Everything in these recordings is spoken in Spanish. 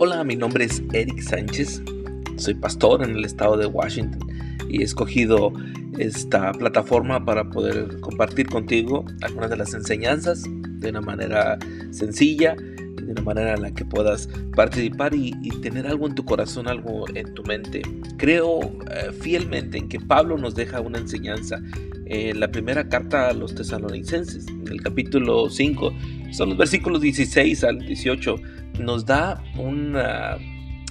Hola, mi nombre es Eric Sánchez, soy pastor en el estado de Washington y he escogido esta plataforma para poder compartir contigo algunas de las enseñanzas de una manera sencilla de una manera en la que puedas participar y, tener algo en tu corazón, algo en tu mente. Creo eh, fielmente en que Pablo nos deja una enseñanza en la primera carta a los tesalonicenses, en el capítulo 5, son los versículos 16 al 18 nos da una,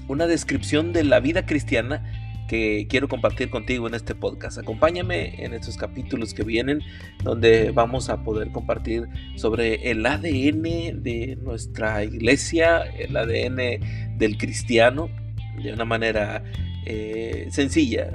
una descripción de la vida cristiana que quiero compartir contigo en este podcast. Acompáñame en estos capítulos que vienen donde vamos a poder compartir sobre el ADN de nuestra iglesia, el ADN del cristiano, de una manera eh, sencilla.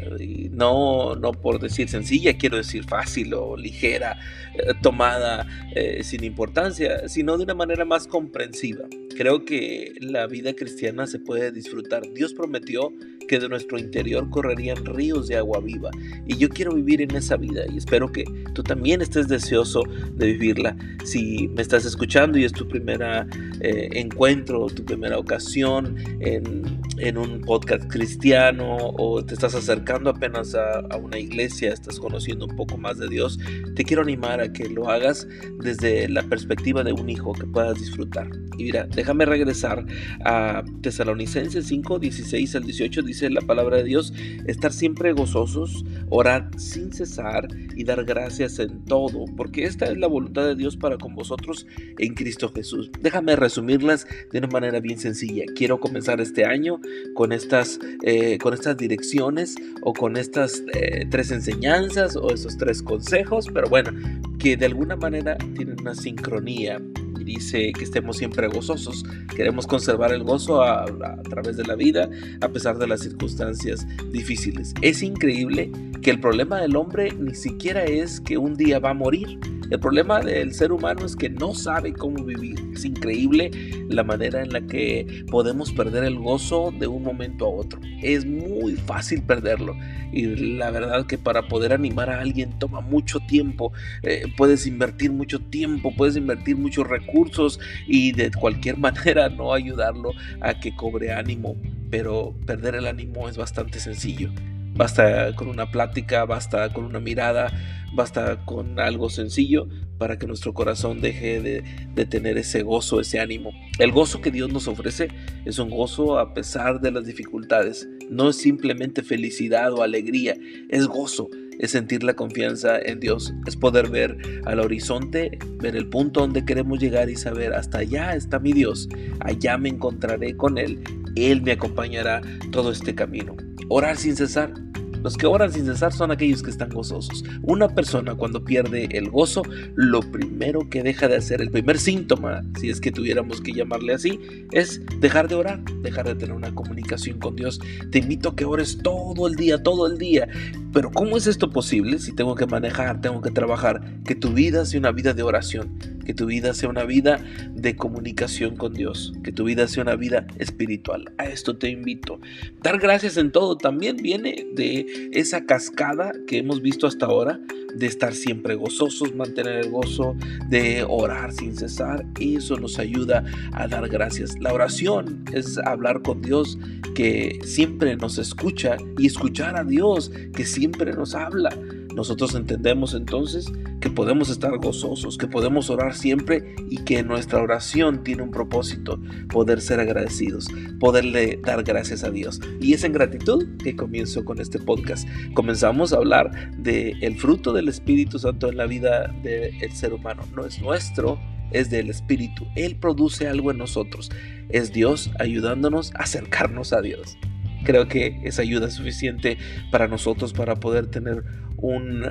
No, no por decir sencilla, quiero decir fácil o ligera, eh, tomada eh, sin importancia, sino de una manera más comprensiva. Creo que la vida cristiana se puede disfrutar. Dios prometió que de nuestro interior correrían ríos de agua viva. Y yo quiero vivir en esa vida y espero que tú también estés deseoso de vivirla. Si me estás escuchando y es tu primera encuentro, tu primera ocasión en, en un podcast cristiano, o te estás acercando apenas a, una iglesia, estás conociendo un poco más de Dios, te quiero animar a que lo hagas desde la perspectiva de un hijo que puedas disfrutar. Y mira, déjame regresar a Tesalonicenses 5, 16 al 18, dice la palabra de Dios, estar siempre gozosos, orar sin cesar y dar gracias en todo, porque esta es la voluntad de Dios para con vosotros en Cristo Jesús. Déjame resumirlas de una manera bien sencilla. Quiero comenzar este año con estas, eh, con estas direcciones o con estas eh, tres enseñanzas o esos tres consejos, pero bueno, que de alguna manera tienen una sincronía dice que estemos siempre gozosos. Queremos conservar el gozo a, a, través de la vida a pesar de las circunstancias difíciles. Es increíble que el problema del hombre ni siquiera es que un día va a morir. El problema del ser humano es que no sabe cómo vivir. Es increíble la manera en la que podemos perder el gozo de un momento a otro. Es muy fácil perderlo. Y la verdad que para poder animar a alguien toma mucho tiempo. Eh, puedes invertir mucho tiempo, puedes invertir muchos recursos y de cualquier manera no ayudarlo a que cobre ánimo. Pero perder el ánimo es bastante sencillo. Basta con una plática, basta con una mirada, basta con algo sencillo para que nuestro corazón deje de, tener ese gozo, ese ánimo. El gozo que Dios nos ofrece es un gozo a pesar de las dificultades. No es simplemente felicidad o alegría, es gozo, es sentir la confianza en Dios, es poder ver al horizonte, ver el punto donde queremos llegar y saber, hasta allá está mi Dios, allá me encontraré con Él, Él me acompañará todo este camino. Orar sin cesar los que oran sin cesar son aquellos que están gozosos. Una persona cuando pierde el gozo, lo primero que deja de hacer, el primer síntoma, si es que tuviéramos que llamarle así, es dejar de orar, dejar de tener una comunicación con Dios. Te invito a que ores todo el día, todo el día. Pero ¿cómo es esto posible si tengo que manejar, tengo que trabajar? Que tu vida sea una vida de oración, que tu vida sea una vida de comunicación con Dios, que tu vida sea una vida espiritual. A esto te invito. Dar gracias en todo también viene de esa cascada que hemos visto hasta ahora de estar siempre gozosos, mantener el gozo, de orar sin cesar. Eso nos ayuda a dar gracias. La oración es hablar con Dios que siempre nos escucha y escuchar a Dios que siempre nos habla. Nosotros entendemos entonces que podemos estar gozosos, que podemos orar siempre y que nuestra oración tiene un propósito, poder ser agradecidos, poderle dar gracias a Dios. Y es en gratitud que comienzo con este podcast. Comenzamos a hablar del fruto del Espíritu Santo en la vida del ser humano. No es nuestro, es del Espíritu. Él produce algo en nosotros. Es Dios ayudándonos a acercarnos a Dios. Creo que esa ayuda es suficiente para nosotros para poder tener un,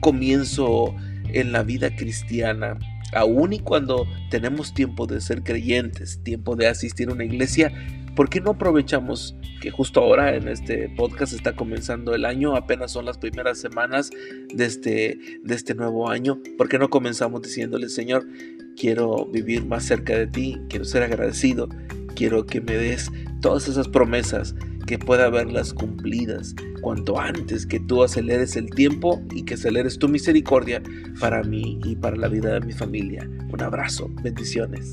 comienzo en la vida cristiana, aun y cuando tenemos tiempo de ser creyentes, tiempo de asistir a una iglesia, ¿por qué no aprovechamos que justo ahora en este podcast está comenzando el año, apenas son las primeras semanas de este, de este nuevo año? ¿Por qué no comenzamos diciéndole, Señor, quiero vivir más cerca de ti, quiero ser agradecido, quiero que me des todas esas promesas que pueda verlas cumplidas cuanto antes que tú aceleres el tiempo y que aceleres tu misericordia para mí y para la vida de mi familia. Un abrazo, bendiciones.